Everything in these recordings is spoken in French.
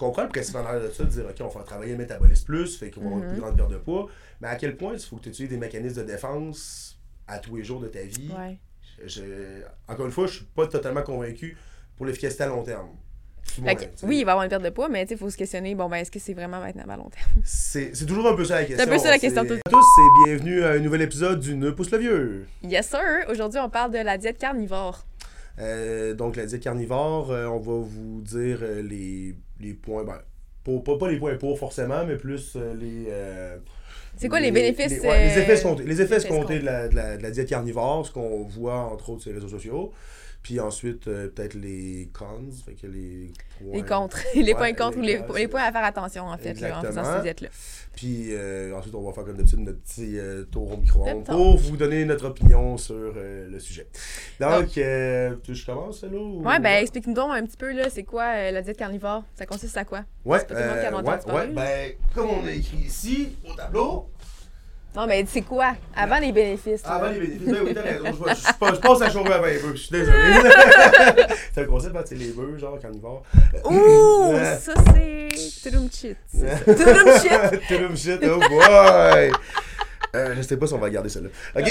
comprends le principe de ça, de dire, OK, on va travailler le métabolisme plus, fait qu'on va avoir une Mhm. plus grande perte de poids. Mais à quel point il faut que tu utilises des mécanismes de défense à tous les jours de ta vie? Ouais. Je- encore une fois, je suis pas totalement convaincu pour l'efficacité à long terme. Que, oui, il va y avoir une perte de poids, mais il faut se questionner, bon, ben, est-ce que c'est vraiment maintenant à long terme? C'est c'est toujours un peu ça la question. un peu ça la question tout À tous et bienvenue à un nouvel épisode du Ne pousse le vieux. Yes, sir! Aujourd'hui, on parle de la diète carnivore. Euh, donc, la diète carnivore, euh, on va vous dire euh, les, les points. Ben, pour, pas, pas les points pour forcément, mais plus les. C'est quoi les bénéfices, Les, ouais, les effets escomptés. Les effets effets escomptés de la, de, la, de la diète carnivore, ce qu'on voit entre autres sur les réseaux sociaux. Puis ensuite, euh, peut-être les cons, fait que les. Les points- contre. les Ouais, points contre ou les, les points à faire attention, en fait, là, en faisant cette diète-là. Puis euh, ensuite, on va faire comme d'habitude notre petit euh, tour au micro-ondes pour vous donner notre opinion sur le sujet. Donc, euh, tu je commence, là? Ou... Ouais, ben, explique-nous donc un petit peu, là, c'est quoi la diète carnivore? Ça consiste à quoi? Ouais, ouais, ouais, ben, comme on a écrit ici, au tableau, Non, mais c'est quoi? Avant les bénéfices. là. avant les bénéfices, ben oui, t'as raison, je, je, je passe- je passe la journée avant les bœufs, je suis désolé. c'est un concept, hein, c'est les bœufs, genre carnivores. Ouh! Ça, c'est. Shit! Tudum shit, oh boy! Euh, je sais pas si on va garder celle-là. OK.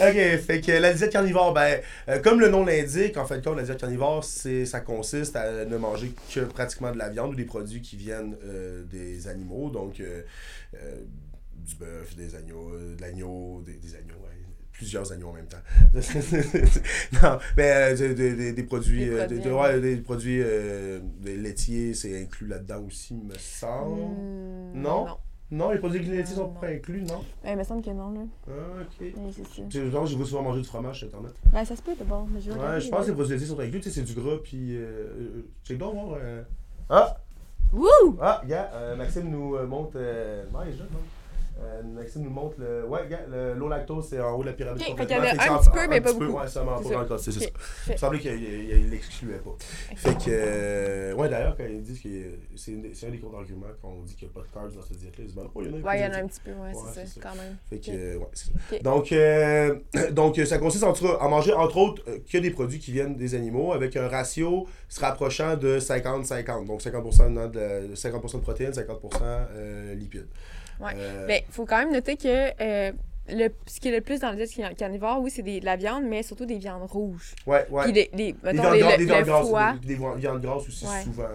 OK, fait que la diète carnivore, ben, euh, comme le nom l'indique, en fait, comme la diète carnivore, c'est, ça consiste à ne manger que pratiquement de la viande ou des produits qui viennent euh, des animaux, donc du bœuf, des agneaux, euh, de l'agneau, des, des agneaux, ouais, plusieurs agneaux en même temps. non, mais euh, des, des- produits, Des euh, produits, ouais, des euh, laitiers, c'est inclus là-dedans aussi, me semble. Hmm, Non? Non. Non, les produits laitiers sont Non. pas inclus, non? Ouais, il me semble que non, là. Ah, ok. Ouais, c'est genre, je veux souvent manger du fromage sur Internet. Ouais, ça se peut d'abord. Je vais Ouais, je pense que les produits laitiers sont inclus, tu sais, c'est du gras, puis. Euh, check donc, voir. Ah! Wouh! Ah, gars, Maxime nous montre. Il est jeune, non? Euh, Maxime nous montre le. Ouais, le low lactose, c'est en haut de la pyramide. Ok, fait qu'il y en a que un petit peu, mais pas petit beaucoup. Ouais, C'est pas c'est ça. Il me semblait qu'il il- il l'excluait pas. Fait que. euh, ouais, d'ailleurs, quand ils disent que c'est un des cours d'argument quand on dit qu'il n'y a pas de carbs dans cette diète-là, ils disent, ben, oh, il y en a un Ouais, il y en a un petit peu, ouais, Ouais, c'est ça, quand même. Fait que, euh, ouais, c'est. Donc, euh, donc, ça consiste en, tout cas à manger, entre autres, que des produits qui viennent des animaux avec un ratio se rapprochant de 50-50. Donc, 50%, de, 50 de protéines, 50% euh, lipides. Ouais. Euh, Mais il faut quand même noter que euh, le, ce qui est le plus dans le diète car- carnivore, oui, c'est des- de la viande, mais surtout des viandes rouges. ouais, ouais. Puis les, les, Des mettons, viandes les- le, des viandes grasses, foie, des, des viandes grasses aussi, Ouais. souvent.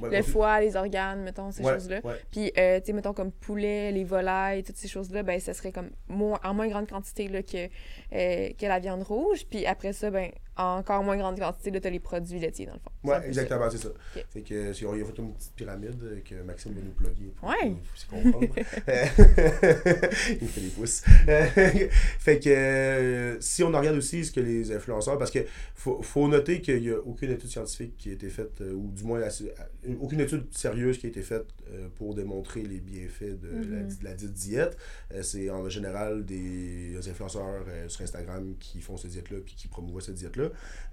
ouais, le foie, les organes, mettons, ces choses-là. Puis, euh, tu sais, mettons, comme poulet, les volailles, toutes ces choses-là, ben, ça serait comme moins, en moins grande quantité là, que, que la viande rouge. Puis après ça, ben, en encore moins grande quantité, là, t'as les produits laitiers, dans le fond. Peu exactement, c'est ça. Ok. Fait que, si on y a fait une petite pyramide euh, que Maxime va nous plugger pour Ouais. puisse comprendre. Il fait des pouces. Euh, fait que, euh, si on regarde aussi ce que les influenceurs, parce que faut, faut noter qu'il n'y a aucune étude scientifique qui a été faite, euh, ou du moins euh, aucune étude sérieuse qui a été faite euh, pour démontrer les bienfaits de, la, Mhm. de la dite diète. Euh, c'est en général des influenceurs euh, sur Instagram qui font cette diète-là puis qui promouvoient cette diète-là.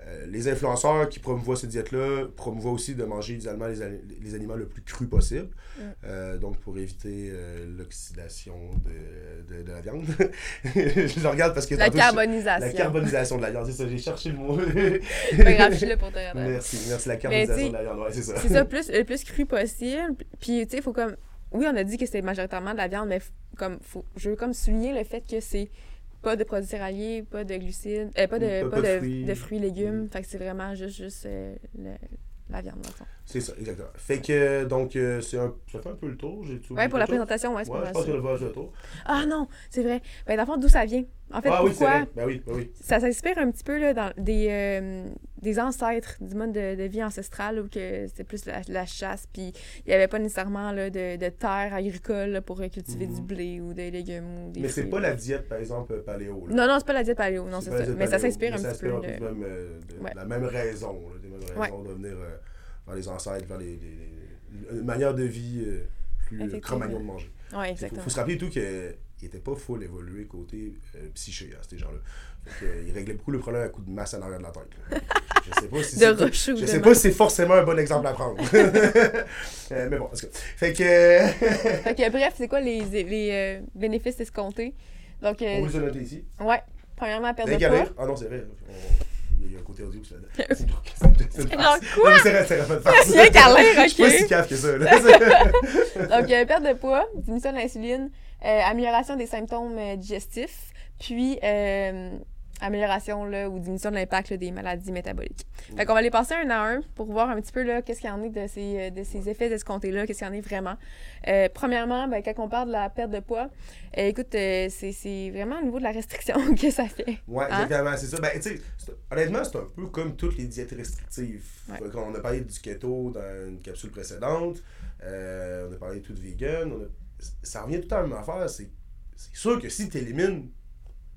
Euh, les influenceurs qui promouvoient cette diète-là promouvoient aussi de manger idéalement les, les aliments le plus cru possible. Mm. Euh, donc pour éviter euh, l'oxydation de, de, de la viande. je le regarde parce que La je- carbonisation. La carbonisation de la viande, c'est ça, j'ai cherché le mot. C'est pas grave, je suis là pour te regarder. Merci, merci, la carbonisation de la viande, ouais, c'est ça. C'est ça, plus, le plus cru possible. Puis, tu sais, il faut comme. Oui, on a dit que c'était majoritairement de la viande, mais comme faut, je veux comme souligner le fait que c'est pas de produits céréaliers, pas de glucides, euh, pas, de, Pas- de fruits. de fruits, légumes. Mm. Fait que c'est vraiment juste, juste euh, le- la viande, dans le fond. C'est ça, exactement. Fait que, donc, euh, c'est un... ça fait un peu le tour. J'ai tout Ouais, pour la chose? présentation, ouais, c'est Ouais, pas je pense ça. que le voyage de tour. Ah non, c'est vrai. Ben, dans le fond, d'où ça vient? En fait, ah oui, c'est pourquoi? Ben oui, ben oui. ça s'inspire un petit peu là, dans des, euh, des ancêtres du mode de, de vie ancestrale où que c'était plus la, la chasse, puis il n'y avait pas nécessairement là, de, de terre agricole là, pour euh, cultiver Mhm. du blé ou des légumes ou des Mais c'est pas la diète, par exemple, paléo. là. Non, non, c'est pas la diète paléo, non, c'est ça. Mais ça s'inspire un ça petit peu s'inspire de... un peu du même, euh, de Ouais. la même raison, là, des mêmes Ouais. raisons de venir euh, vers les ancêtres, vers les, les- une manière de vie euh, plus euh, cro-magnon de manger. Ouais, Il faut, exactement. faut se rappeler tout qu'il n'était pas full évolué côté euh, psyché à ces gens-là. Euh, il réglait beaucoup le problème à coup de masse en arrière de la tête. là. Je sais pas si c'est- Je sais pas si c'est forcément un bon exemple à prendre. Euh, mais bon, parce que. Fait que. Fait que, bref, c'est quoi les, les euh, bénéfices escomptés? Donc, euh, on vous a noté ici. ouais, premièrement, perte de poids. Ah non, c'est vrai. il y a un côté audio. C'est une- c'est c'est farce. quoi? C'est vrai, c'est vrai, farce. Rien qu'à l'air, Je suis pas si ok. cave que ça, là. Donc, euh, perte de poids, diminution de l'insuline, euh, amélioration des symptômes euh, digestifs, puis euh, amélioration là, ou diminution de l'impact des maladies métaboliques. Fait qu'on va les passer un à un pour voir un petit peu là, qu'est-ce qu'il y en est de ces, euh, de ces effets escomptés-là, qu'est-ce qu'il y en est vraiment. Euh, premièrement, ben, quand on parle de la perte de poids, euh, écoute, euh, c'est c'est vraiment au niveau de la restriction que ça fait. Ouais, Hein? exactement, c'est ça. Ben, tu sais, c'est- honnêtement, c'est un peu comme toutes les diètes restrictives. Ouais. Fait qu'on a parlé du keto dans une capsule précédente, euh, on a parlé tout de vegan, on a- ça revient tout à la même affaire. C'est c'est sûr que si tu élimines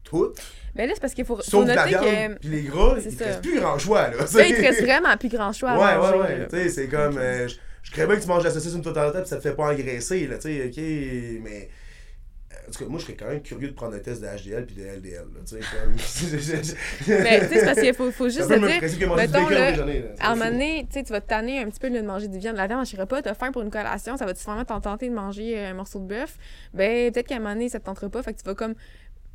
tout, Mais là, c'est parce qu'il faut, faut sauf la noter viande que puis les gras, c'est il te reste plus grand choix. Là, là, il te reste vraiment plus grand choix Ouais, manger. ouais, ouais. Tu sais, c'est comme. euh, je, je crée bien que tu manges de la saucisse une fois en temps puis ça te fait pas engraisser, là, tu sais, ok, mais. En tout cas, moi, je serais quand même curieux de prendre un test de HDL puis de LDL, tu sais, comme. Mais tu sais, parce qu'il faut, faut C'est juste se le dire, que mettons, là. À un moment donné, tu tu vas te tanner un petit peu de manger du viande. La viande, je sais pas, t'as faim pour une collation, ça va sûrement t'en tenter de manger euh, un morceau de bœuf. Ben, peut-être qu'à un moment donné, ça te tentera pas, fait que tu vas comme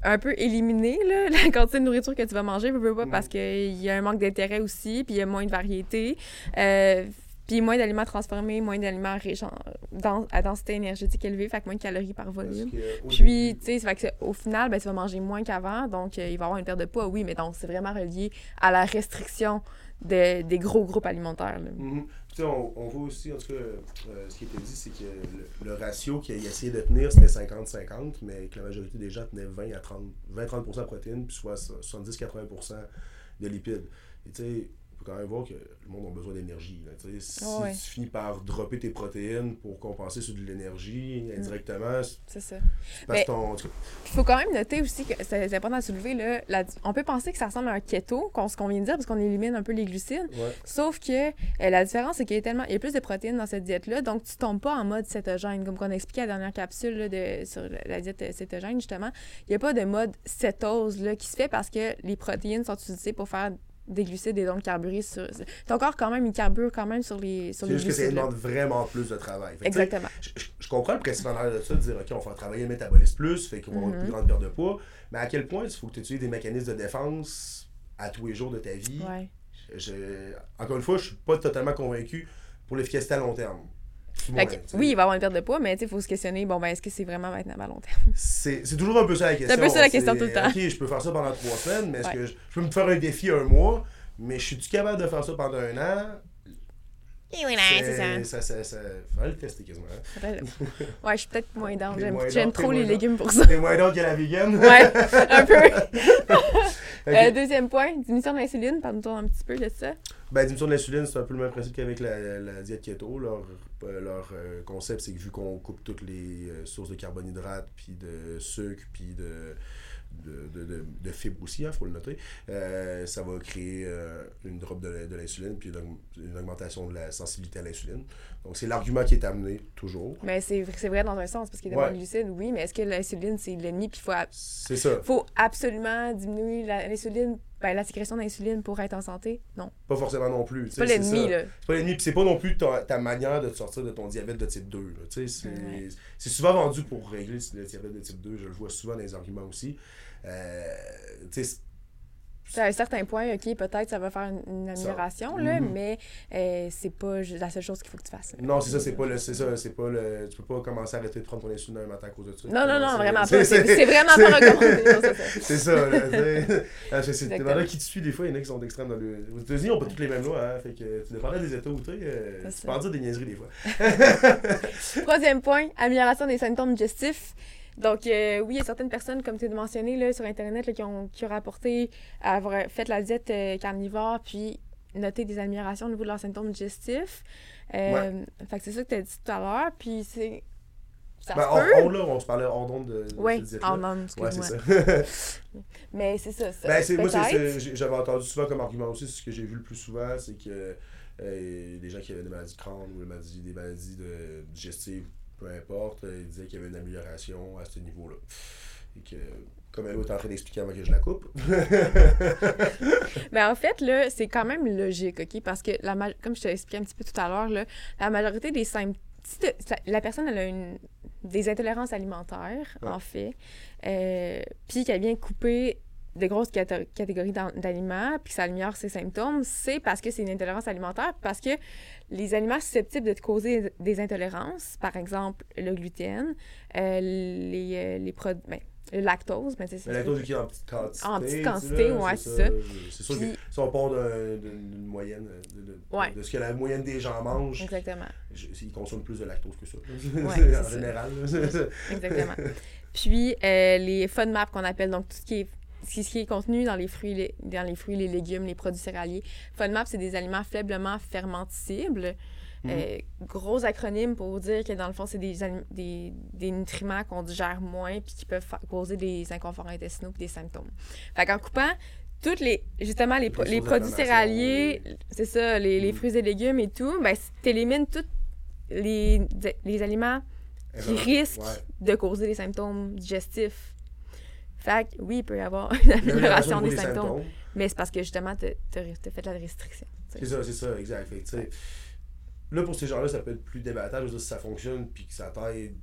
un peu éliminer là, la quantité de nourriture que tu vas manger, veux, veux pas, parce qu'il y a un manque d'intérêt aussi, puis il y a moins de variété. Euh, puis moins d'aliments transformés, moins d'aliments riches en- dans- à densité énergétique élevée, fait que moins de calories par volume. Que, Puis, tu sais, ça fait que au final, ben, tu vas manger moins qu'avant, donc euh, il va y avoir une perte de poids, oui, mais donc c'est vraiment relié à la restriction de- des gros groupes alimentaires. là. Tu sais, on, on voit aussi, en tout cas, euh, ce qui était dit, c'est que le, le ratio qu'il essayait de tenir, c'était 50-50, mais que la majorité des gens tenaient 20 à 30, 20-30% de protéines, puis soit 70-80% de lipides. Et tu sais, quand même voir que le monde a besoin d'énergie. Si ouais. tu finis par dropper tes protéines pour compenser sur de l'énergie indirectement, c'est C'est ça. que ton. Il faut quand même noter aussi que c'est important à soulever, là, la- on peut penser que ça ressemble à un keto, qu'on- ce qu'on vient de dire, parce qu'on élimine un peu les glucides. ouais. Sauf que euh, la différence, c'est qu'il y a tellement il y a plus de protéines dans cette diète-là, donc tu tombes pas en mode cétogène. Comme qu'on a expliqué à la dernière capsule là, de, sur la- la diète euh, cétogène, justement. Il n'y a pas de mode cétose là, qui se fait parce que les protéines sont utilisées pour faire des glucides et donc carburer sur. Ton corps, quand même, il carbure quand même sur les, sur C'est les juste que ça demande vraiment plus de travail. Fait que, Exactement. je, comprends le principe de ça, de dire, OK, on va travailler le métabolisme plus, fait qu'on va avoir une Mhm. plus grande perte de poids. Mais à quel point il faut que tu utilises des mécanismes de défense à tous les jours de ta vie? Ouais. Je- je- encore une fois, je suis pas totalement convaincu pour l'efficacité à long terme. Que, oui, il va avoir une perte de poids, mais il faut se questionner, bon, ben, est-ce que c'est vraiment maintenant à long terme? C'est c'est toujours un peu ça la question. un peu ça la question C'est, tout le temps. OK, je peux faire ça pendant trois semaines, mais est-ce Ouais. que je, je peux me faire un défi un mois, mais je suis-tu capable de faire ça pendant un an? Oui, oui, ça. Ça, ça, ça- faudrait le tester quasiment. hein. Ouais, je suis peut-être moins. T'es J'aime trop les légumes pour ça. T'es moins donc que la vegan. Ouais, un peu. Euh, deuxième point, diminution de l'insuline. Parle-nous un petit peu de ça. Ben, diminution de l'insuline, c'est un peu le même principe qu'avec la, la diète keto. Leur, euh, leur euh, concept, c'est que vu qu'on coupe toutes les sources de carbohydrates, puis de sucre, puis de, de, de, de, fibres aussi, il faut le noter, euh, ça va créer euh, une drop de, de l'insuline, puis une, aug- une augmentation de la sensibilité à l'insuline. Donc, c'est l'argument qui est amené, toujours. Mais c'est c'est vrai dans un sens, parce qu'il y a Ouais. des glucides, oui, mais est-ce que l'insuline, c'est l'ennemi, puis il faut, C'est ça. faut absolument diminuer l'insuline, ben, la sécrétion d'insuline pour être en santé? Non. Pas forcément non plus. C'est pas l'ennemi, là. C'est pas l'ennemi, puis c'est pas non plus ta, ta manière de te sortir de ton diabète de type 2. là. Tu sais, C'est Ouais. c'est souvent vendu pour régler le diabète de type 2, je le vois souvent dans les arguments aussi. Euh, tu sais, À un certain point, OK, peut-être ça va faire une, amélioration, là, Mhm. mais euh, c'est pas la seule chose qu'il faut que tu fasses. là. non, c'est ça, c'est pas le. C'est ça, c'est pas le. Tu peux pas commencer à arrêter de prendre ton insuline un matin à cause de ça. Non, non, non, vraiment pas. C'est vraiment pas recommandé. c'est ça. Là. Ah, c'est- là qui te suit, des fois, il y en a qui sont extrêmes dans le. Aux États-Unis, on pas toutes les mêmes lois, hein. Fait que tu dépendais des États où tu euh, tu peux en dire des niaiseries des fois. Troisième point, amélioration des symptômes digestifs. Donc, euh, oui, il y a certaines personnes, comme tu as mentionné là, sur Internet, là, qui, ont, qui ont rapporté avoir fait la diète euh, carnivore, puis noté des améliorations au niveau de leurs symptômes digestifs. Euh, Fait que c'est ça que tu as dit tout à l'heure, puis c'est... Ça Ben, se on, peut. on, là, on se parlait hors d'onde de, de Oui, en homme, Ouais, c'est excuse-moi. ça. Mais c'est ça, ça. Ben, c'est, moi, j'avais entendu souvent comme argument aussi, ce que j'ai vu le plus souvent, c'est que les gens qui avaient des maladies de crâne ou des maladies, des maladies de, digestives, peu importe, euh, ils disaient qu'il y avait une amélioration à ce niveau-là. Et que, comme elle est en train d'expliquer avant que je la coupe. Mais en fait, là, c'est quand même logique, OK? Parce que, la ma- comme je te l'ai expliqué un petit peu tout à l'heure, là, la majorité des symptômes... Si la- la personne elle a une, des intolérances alimentaires, Ouais. en fait, euh, puis qu'elle vient couper de grosses catégories d'aliments, puis que ça améliore ses symptômes, c'est parce que c'est une intolérance alimentaire, parce que les aliments susceptibles de te causer des intolérances, par exemple le gluten, euh, les, euh, les produits, ben, le lactose, mais c'est Mais la dose qui est en petite quantité. En petite quantité, ouais, c'est ça. C'est sûr Puis- que si on part d'un- d'une moyenne, de, de- Ouais. de ce que la moyenne des gens mangent, Exactement. je- ils consomment plus de lactose que ça. Ouais, en ça. général. ça. Exactement. Puis euh, les FODMAP qu'on appelle, donc tout ce qui est ce qui est contenu dans les fruits, les- dans les fruits, les légumes, les produits céréaliers. FODMAP, c'est des aliments faiblement fermenticibles. Mhm. Euh, gros acronyme pour dire que dans le fond, c'est des, alim- des, des nutriments qu'on digère moins puis qui peuvent causer des inconforts intestinaux puis des symptômes. Fait qu'en coupant toutes les justement les, pro- produits céréaliers, c'est ça, les, les Mhm. fruits et légumes et tout, ben t'élimines tous les, les aliments qui risquent ouais. de causer des symptômes digestifs. Fait que oui, il peut y avoir une amélioration des symptômes, mais c'est parce que justement, tu as fait la restriction. C'est ça, c'est ça, exact. Fait que, Là, pour ces gens-là, ça peut être plus. Je dire, si ça fonctionne puis que ça t'aide.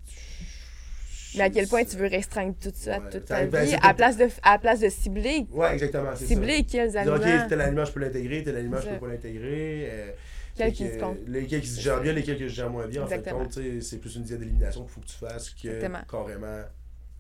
Mais à quel point tu veux restreindre tout ça Ouais. toute ta ben, vie, à place de, à la place de cibler, Ouais, exactement. ça. cibler quels Dire, aliments. ok, tel aliment, je peux l'intégrer, tel aliment, je peux pas l'intégrer. euh, Quel qui que, se compte. Lesquels qui se gèrent bien, lesquels qui se gèrent moins bien. En fait, c'est plus une diète d'élimination qu'il faut que tu fasses que Exactement. carrément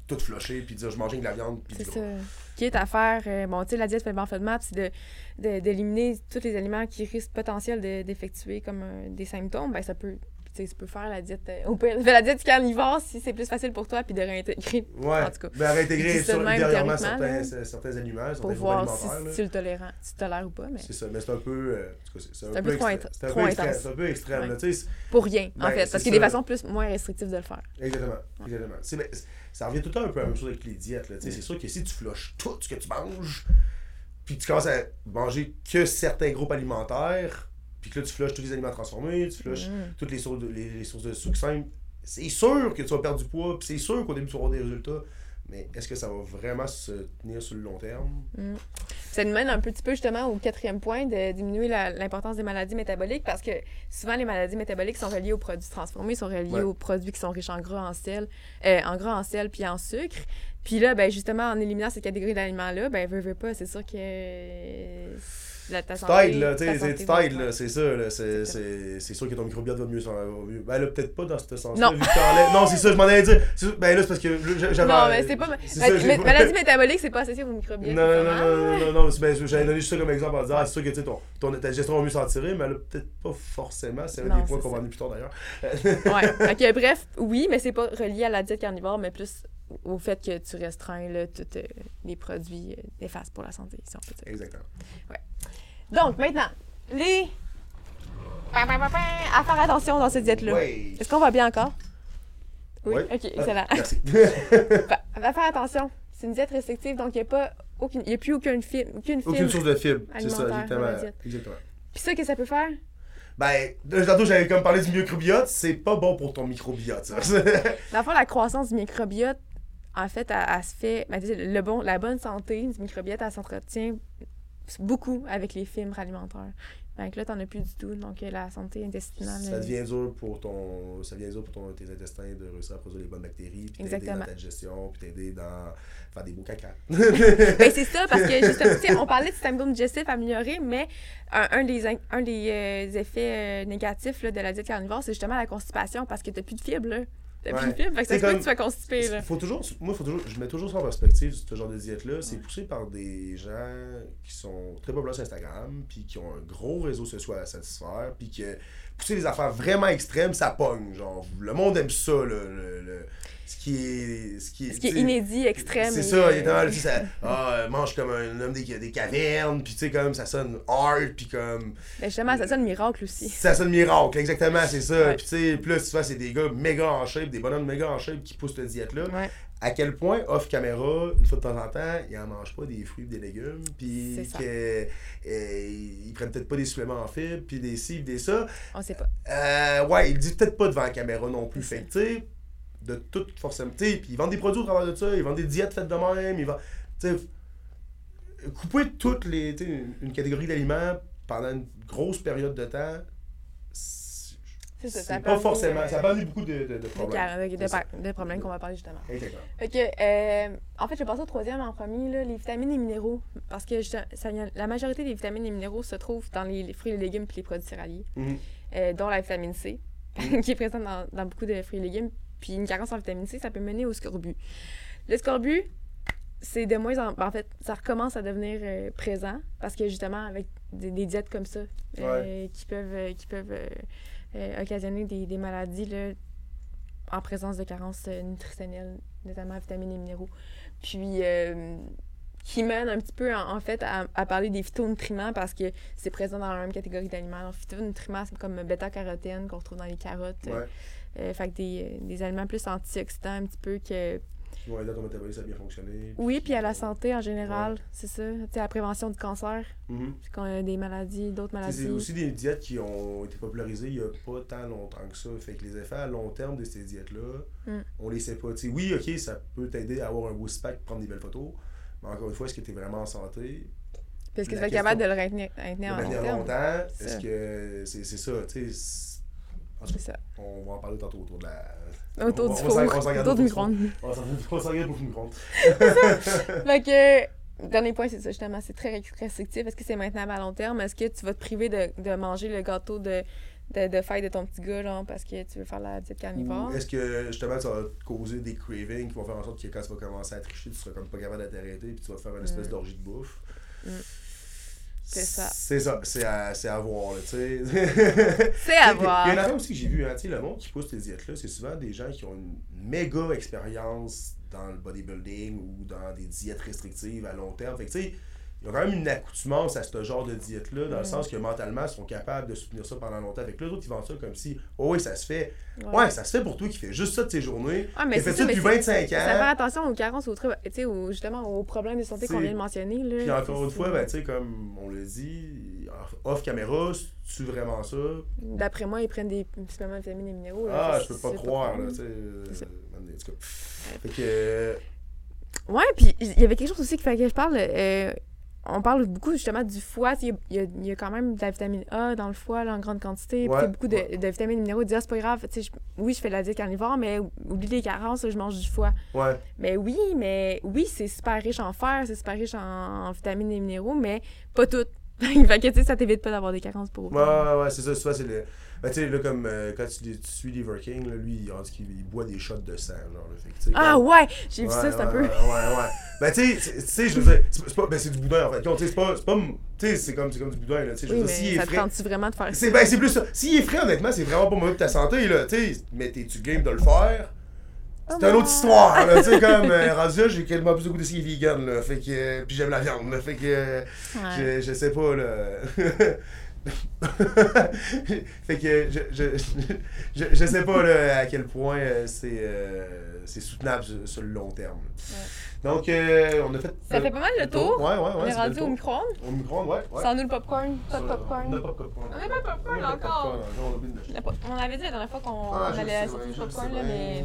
tout flusher puis dire je mange de la viande puis C'est ça. gras. Quitte à faire, euh, bon, tu sais, la diète faiblement FODMAP, c'est de, de- d'éliminer tous les aliments qui risquent potentiel de- d'effectuer comme euh, des symptômes, ben ça peut, tu sais, tu peux faire la diète, euh, au pire, la diète carnivore si c'est plus facile pour toi, puis de réintégrer Ouais, En tout cas, ben, réintégrer sur, théoriquement, certains, là. certains aliments, certains pour voir si, si tu le tolérant, si tu tolères ou pas, mais C'est ça, mais c'est un peu. euh, c'est un peu trop intense. C'est un peu extrême. Ouais. là, pour rien, en Ben, fait, parce qu'il y a des façons plus, moins restrictives de le faire. Exactement. exactement. Mais ça revient tout le temps un peu à la même chose avec les diètes. C'est sûr que si tu flushes tout ce que tu manges, puis tu commences à manger que certains groupes alimentaires, puis que là tu flushes tous les aliments transformés, tu flushes Mm. toutes les sources de, les, les sources de sucre simple, c'est sûr que tu vas perdre du poids, puis c'est sûr qu'au début tu vas avoir des résultats. Mais est-ce que ça va vraiment se tenir sur le long terme? Ça nous mène un petit peu justement au quatrième point de diminuer l'importance des maladies métaboliques parce que souvent les maladies métaboliques sont reliées aux produits transformés, sont reliées Ouais. aux produits qui sont riches en gras, en sel, euh, en gras, en sel puis en sucre. Puis là, ben justement, en éliminant cette catégorie d'aliments-là, ben veux, veux pas, c'est sûr que la, ta Tu santé... là, tu là, c'est ça, là, c'est, c'est, c'est sûr que ton microbiote va mieux, va mieux. Ben là, peut-être pas dans ce sens-là, Non. Non, c'est ça, je m'en allais dire. C'est- Ben là, c'est parce que j'avais... Non, mais c'est pas... maladie métabolique, c'est pas associé au Non, microbiote. non, non, non, non, non, j'avais donné juste ça comme exemple en disant, ah, c'est sûr que tu sais, ton, ta digestion va mieux s'en tirer, mais là, peut-être pas forcément, c'est un des points qu'on va amener plus tard d'ailleurs. Ouais. Que, bref, oui, mais c'est pas relié à la diète carnivore, mais plus au fait que tu restreins là, tous euh, les produits euh, néfastes pour la santé, si on peut dire. Exactement. Donc, maintenant, les. À faire attention dans cette diète-là. Ouais. Est-ce qu'on va bien encore? Oui. Ouais. Ok, Ah, excellent. Merci. Fa- va faire attention. C'est une diète restrictive, donc il n'y a, pas aucune... il a plus aucune, fi- aucune fibre. Aucune source de fibres, c'est ça, exactement. exactement. Puis ça, qu'est-ce que ça peut faire? Ben, tantôt, j'avais comme parlé du microbiote, c'est pas bon pour ton microbiote, ça. Dans le fond, la croissance du microbiote, en fait, elle, elle se fait. ben, le bon, la bonne santé du microbiote, elle s'entretient beaucoup avec les fibres alimentaires. Donc là, t'en as plus du tout. Donc la santé intestinale. Ça euh, devient dur pour ton ça devient dur pour ton, tes intestins de réussir à produire les bonnes bactéries puis t'aider dans ta digestion puis t'aider dans faire des beaux caca Ben, c'est ça, parce que justement, on parlait de syndrome digestif amélioré, mais un, un des, un des euh, effets euh, négatifs là, de la diète carnivore, c'est justement la constipation parce que t'as plus de fibres. là. Plus Ouais. fait que ça C'est comme- que tu sois constipé. Là. faut toujours moi faut toujours je mets toujours ça en perspective ce genre de diète là c'est poussé par des gens qui sont très populaires sur Instagram puis qui ont un gros réseau social à satisfaire puis que pousser des affaires vraiment extrêmes ça pogne genre le monde aime ça là, le, le- ce qui est ce qui est, Ce qui est inédit, extrême. C'est ça, il est dans, ça, ah, euh, mange comme un homme des, des cavernes, puis tu sais, comme ça sonne hard, puis comme. Ben, justement, ça sonne miracle aussi. Ça sonne miracle, exactement, c'est ça. Puis tu sais, plus tu vois, c'est des gars méga en shape, des bonhommes méga en shape qui poussent cette diète-là. Ouais. À quel point, off caméra, une fois de temps en temps, ils en mangent pas des fruits, des légumes, puis euh, ils prennent peut-être pas des suppléments en fibres, puis des ci, puis des ça. On sait pas. Euh, ouais, ils disent peut-être pas devant la caméra non plus. Fait que, tu sais, de toute forcément. Tu sais, puis ils vendent des produits au travers de ça, ils vendent des diètes faites de même, ils vendent. Tu sais, couper toutes les. Tu sais, une, une catégorie d'aliments pendant une grosse période de temps, ça, pas forcément. euh, Ça peut amener beaucoup de, de, problèmes. car- de- problèmes qu'on va parler justement. Exactement. Fait que, euh, en fait, je vais passer au troisième en premier, là, les vitamines et minéraux. Parce que je- ça la majorité des vitamines et minéraux se trouvent dans les, les fruits et légumes puis les produits céréaliers, Mhm. euh, dont la vitamine C, qui est présente dans, dans beaucoup de fruits et légumes. Puis une carence en vitamine C, ça peut mener au scorbut. Le scorbut, c'est de moins en... ben, en fait, ça recommence à devenir euh, présent parce que justement, avec des, des diètes comme ça, qui peuvent, qui peuvent euh, occasionner des, des maladies là, en présence de carences euh, nutritionnelles, notamment vitamines et minéraux. Puis, euh, qui mène un petit peu, en, en fait, à, à parler des phytonutriments parce que c'est présent dans la même catégorie d'aliments. Donc, phytonutriments, c'est comme bêta-carotène qu'on retrouve dans les carottes. Ouais. euh, fait que des, des aliments plus antioxydants, un petit peu que. Qui vont aider à ton métabolisme à bien fonctionner. Oui, puis à la santé en général, c'est ça. Tu sais, la prévention du cancer, Mhm. puis qu'on a des maladies, d'autres maladies. C'est aussi des diètes qui ont été popularisées il n'y a pas tant longtemps que ça. Fait que les effets à long terme de ces diètes-là, Mm. on les sait pas. Tu sais, oui, ok, ça peut t'aider à avoir un beau pack prendre des belles photos. Mais encore une fois, est-ce que tu es vraiment en santé? Parce que tu vas être capable de le retenir, retenir en long terme? longtemps, est-ce que c'est ça, tu sais. On va en parler tantôt autour de la. Autour on- du on four, s'en- on s'en garde autour du pour le micro-ondes. Fait que, dernier point, c'est ça, justement, c'est très restrictif. Est-ce que c'est maintenable à long terme? Est-ce que tu vas te priver de, de manger le gâteau de, de, de fête de ton petit gars, genre, parce que tu veux faire la diète carnivore? Est-ce que justement ça va te causer des cravings qui vont faire en sorte que quand tu vas commencer à tricher, tu seras comme pas capable de t'arrêter puis tu vas faire une espèce Mm. d'orgie de bouffe? Mm. C'est ça. C'est ça, c'est à, c'est à voir, tu sais. C'est à Il y a voir. une affaire aussi que j'ai vu, hein, tu sais, le monde qui pousse ces diètes-là, c'est souvent des gens qui ont une méga expérience dans le bodybuilding ou dans des diètes restrictives à long terme. Fait que, tu sais, il y a quand même une accoutumance à ce genre de diète-là, dans le Mm. sens que mentalement, ils sont capables de soutenir ça pendant longtemps. Fait que les autres, ils vendent ça comme si, oh oui, ça se fait. Ouais, ça se fait pour toi qui fais juste ça de tes journées. Ouais, mais fait ça, ça depuis c'est- 25 Ça faire ans. attention aux carences, aux, sais, aux- justement aux problèmes de santé qu'on vient de mentionner. Là. Puis encore une fois, ben, tu sais, comme on l'a dit, off caméra, tu vraiment ça? D'après moi, ils prennent des suppléments de vitamines et minéraux. là. Ah, Ça, je peux pas croire, là, tu sais. Ça. euh, en tout cas. Fait que. euh, Ouais, puis il y avait quelque chose aussi qu'il fallait que je parle. euh, on parle beaucoup justement du foie. Il y, a- il y a quand même de la vitamine A dans le foie là, en grande quantité. Puis, Ouais, beaucoup de, ouais. de vitamines et minéraux. Ah, c'est pas grave. je- oui, je fais de la diète carnivore, mais oublie les carences, je mange du foie. Ouais. Mais oui, mais oui, c'est super riche en fer, c'est super riche en, en vitamines et minéraux, mais pas toutes. fait que tu sais, ça t'évite pas d'avoir des carences pour Ouais, autant. ouais, ouais, c'est ça. Souvent, c'est le. Ben, tu sais, là, comme euh, quand tu, tu suis Liver King, là, lui, il, on dit qu'il il boit des shots de sang, genre. Là, fait que, Ah comme- ouais, j'ai vu Ouais, ça, c'est un peu. Ouais, ouais, ouais. Ben, tu sais, je veux dire, c'est pas. Ben, c'est du boudin, en fait. Tu sais, c'est pas. c'est pas Tu sais, c'est comme, comme du boudin, là. Tu sais, je veux Oui, dire, s'il est frais. vraiment de faire ça? Ben, c'est plus ça. S'il est frais, honnêtement, c'est vraiment pas mauvais pour ta santé, là. Tu sais, mais t'es-tu game de le faire? C'est Oh une autre histoire, là. Tu sais, comme, euh, rendu j'ai quasiment plus de goût de ce qui est vegan, là. Fait que. euh, puis j'aime la viande, là. Fait que. euh, Ouais. je, je sais pas, là. fait que je, je, je, je sais pas là, à quel point euh, c'est euh, c'est soutenable sur, sur le long terme. Donc, euh, on a fait. Ça fait pas mal le tour. Ouais, ouais, ouais. On est rendu au micro-ondes. Au micro-ondes, ouais. ouais. Sans nous le popcorn. Pas de popcorn. On n'a pas de popcorn. On n'a pas de popcorn de encore. on de avait dit la dernière fois qu'on Ah, allait ouais, du popcorn, là, mais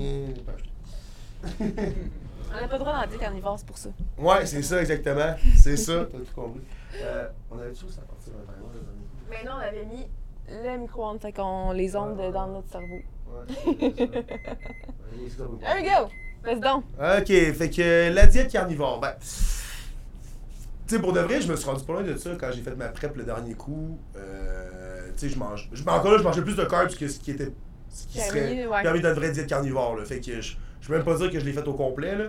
on n'a pas le droit d'en dire carnivore, c'est pour ça. Ouais, c'est ça, exactement. C'est ça, t'as tout compris. Euh, on avait-tu ça à partir d'un timer, non, on avait mis le micro-ondes, fait qu'on les ondes dans notre cerveau. Ouais. There we go! Vas-y donc! Ok, fait que la diète carnivore, ben. Tu sais, pour de vrai, je me suis rendu pas loin de ça quand j'ai fait ma prep le dernier coup. Euh, tu sais, je mange. Je, encore là, je mangeais plus de carbs que ce qui était. Ce qui Permis, serait ouais. permis d'une vraie diète carnivore, là. Fait que je, je peux même pas dire que je l'ai fait au complet, là.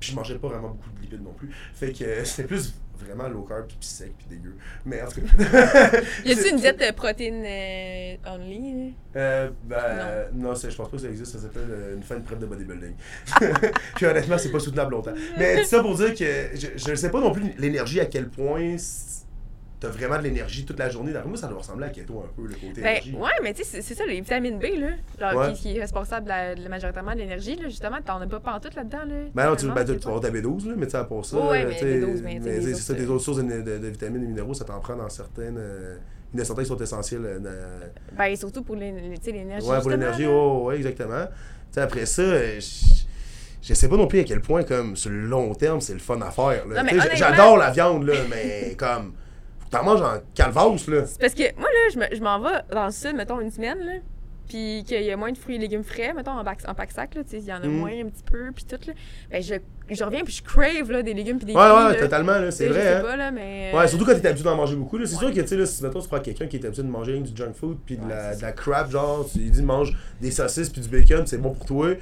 Puis je mangeais pas vraiment beaucoup de lipides non plus. Fait que euh, c'était plus vraiment low carb, puis sec, puis dégueu. Mais en tout cas. Y a-tu une diète de protéines euh, only? Euh, ben, non, c'est- je pense pas que ça existe, ça s'appelle euh, une fin de prep de bodybuilding. Puis honnêtement, c'est pas soutenable longtemps. Mais tout ça pour dire que je, je ne sais pas non plus l'énergie à quel point t'as vraiment de l'énergie toute la journée. D'après moi, ça doit ressembler à keto un peu, le côté Ben, énergie. ouais, mais tu sais, c'est- ça, les vitamines B, là, genre, Ouais. qui, qui est responsable de la, de majoritairement de l'énergie, là, justement, t'en as pas pantoute là-dedans, là. Ben non, tu, ben, tu vas avoir ta B12, là, mais tu sais, à part ça. Ouais, mais tu sais, B12, mais les c'est ça, des euh, autres sources de, de- de vitamines et minéraux, ça t'en prend dans certaines. euh, il y en a certains qui sont essentiels euh, Ben, surtout pour l'énergie. Ouais, pour l'énergie, oh, ouais, exactement. Tu sais, après ça, euh, je je sais pas non plus à quel point, comme, sur le long terme, c'est le fun à faire. mais J'adore la viande, là, mais comme, t'en manges en calvasse, là. C'est parce que moi, là, je me- je m'en vais dans le sud, mettons, une semaine, là. puis qu'il y a moins de fruits et légumes frais, mettons, en, bac- en pack sac, là, tu sais, il y en a Mm. moins un petit peu, puis tout, là. Ben, je, je reviens, puis je crave, là, des légumes puis des Ouais, fruits, ouais, là. totalement, là, c'est vrai. Je sais hein. pas, là, mais... Ouais, surtout quand t'es habitué d'en manger beaucoup. là. C'est Ouais. sûr que, tu sais, là, si mettons, tu prends quelqu'un qui est habitué de manger du junk food puis de, Ouais, la, de la crap, genre, tu lui dis mange des saucisses puis du bacon, c'est bon pour toi.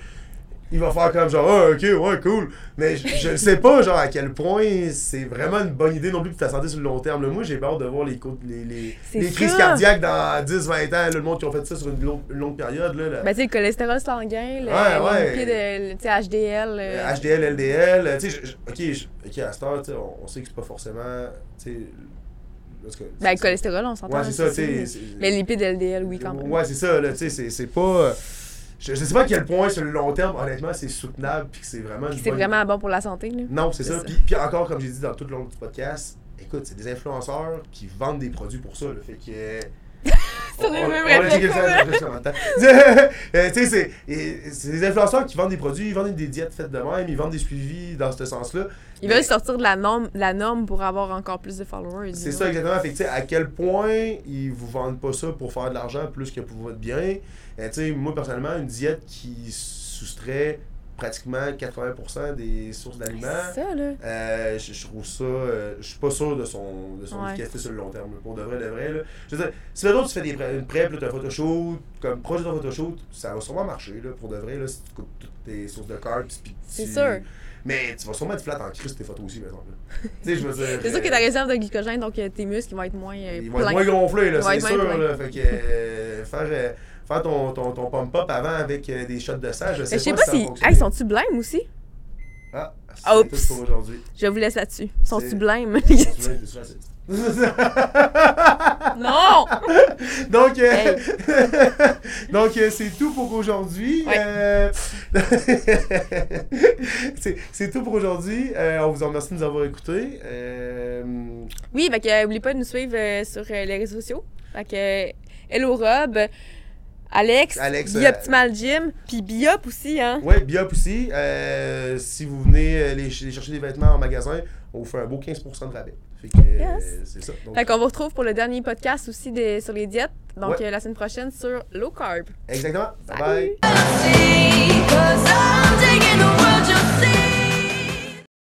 Il va faire comme genre, ah, ok, ouais, cool. Mais je, ne sais pas, genre, à quel point c'est vraiment une bonne idée non plus pour ta santé sur le long terme. là. Moi, j'ai peur de voir les, les, les, crises cardiaques dans 10-20 ans. là, le monde qui ont fait ça sur une, longue- longue période. Là, là. Ben, tu sais, le cholestérol sanguin, le, Ouais, sais, HDL... euh, HDL, LDL, tu sais, ok, à cette heure, on, on sait que c'est pas forcément, que- Ben, le cholestérol, on s'entend. Ouais, c'est ça, tu sais. Mais lipides LDL, oui, quand même. Ouais, c'est ça, là, tu sais, c'est pas. Je, je sais pas à quel point, sur le long terme, honnêtement, c'est soutenable, puis que c'est vraiment. C'est bonne- vraiment bon pour la santé, là. Non, c'est ça. ça. Puis, puis encore, comme j'ai dit dans tout le long du podcast, écoute, c'est des influenceurs qui vendent des produits pour ça, le fait que. C'est On- c'est des influenceurs qui vendent des produits, ils vendent des diètes faites de même, ils vendent des suivis dans ce sens-là. Ils veulent sortir de la norme, la norme pour avoir encore plus de followers. C'est ça exactement. Fait que, tu à quel point ils vous vendent pas ça pour faire de l'argent plus que pour votre bien? Et, tu sais, moi personnellement, une diète qui soustrait pratiquement 80% des sources d'aliments. C'est ça, là. Euh, je, je trouve ça. euh, je suis pas sûr de son, de son Ouais. efficacité sur le long terme. Pour de vrai, de vrai. Là. Je veux dire, si maintenant tu fais des pré- une prep, là, t'as un photoshoot, comme proche de ton photoshoot, ça va sûrement marcher. Là, pour de vrai, là, si tu coupes toutes tes sources de carbs. C'est tu- sûr. Mais tu vas sûrement être flat en crise tes photos aussi, par exemple. là. tu sais, je veux dire. C'est sûr que euh, ta réserve de glycogène, donc euh, tes muscles ils vont être moins euh, ils vont être moins gonflés, là, c'est sûr. Là, fait que euh, faire, euh, faire ton, ton, ton pump-up avant avec euh, des shots de sang, je sais je sais pas, pas si si. Hey, sont-tu blêmes aussi? Ah, c'est tout pour aujourd'hui. Je vous laisse là-dessus. Sont-tu blêmes? Veux, non! Donc, euh, Hey. donc euh, c'est tout pour aujourd'hui. Ouais. Euh, c'est tout pour aujourd'hui. On vous en remercie de nous avoir écoutés. Oui, fait n'oubliez pas de nous suivre sur les réseaux sociaux. Fait que Hello Rob, Alex, Alex, Guy Optimal Gym, puis Biop aussi, hein? ouais, Biop aussi. Si vous venez les, les chercher des vêtements en magasin, on vous fait un beau 15% de rabais. Fait que, euh, Yes. c'est ça. Donc, Fait qu'on vous retrouve pour le dernier podcast aussi des- sur les diètes. Donc Ouais. euh, la semaine prochaine sur Low Carb. exactement. Bye bye.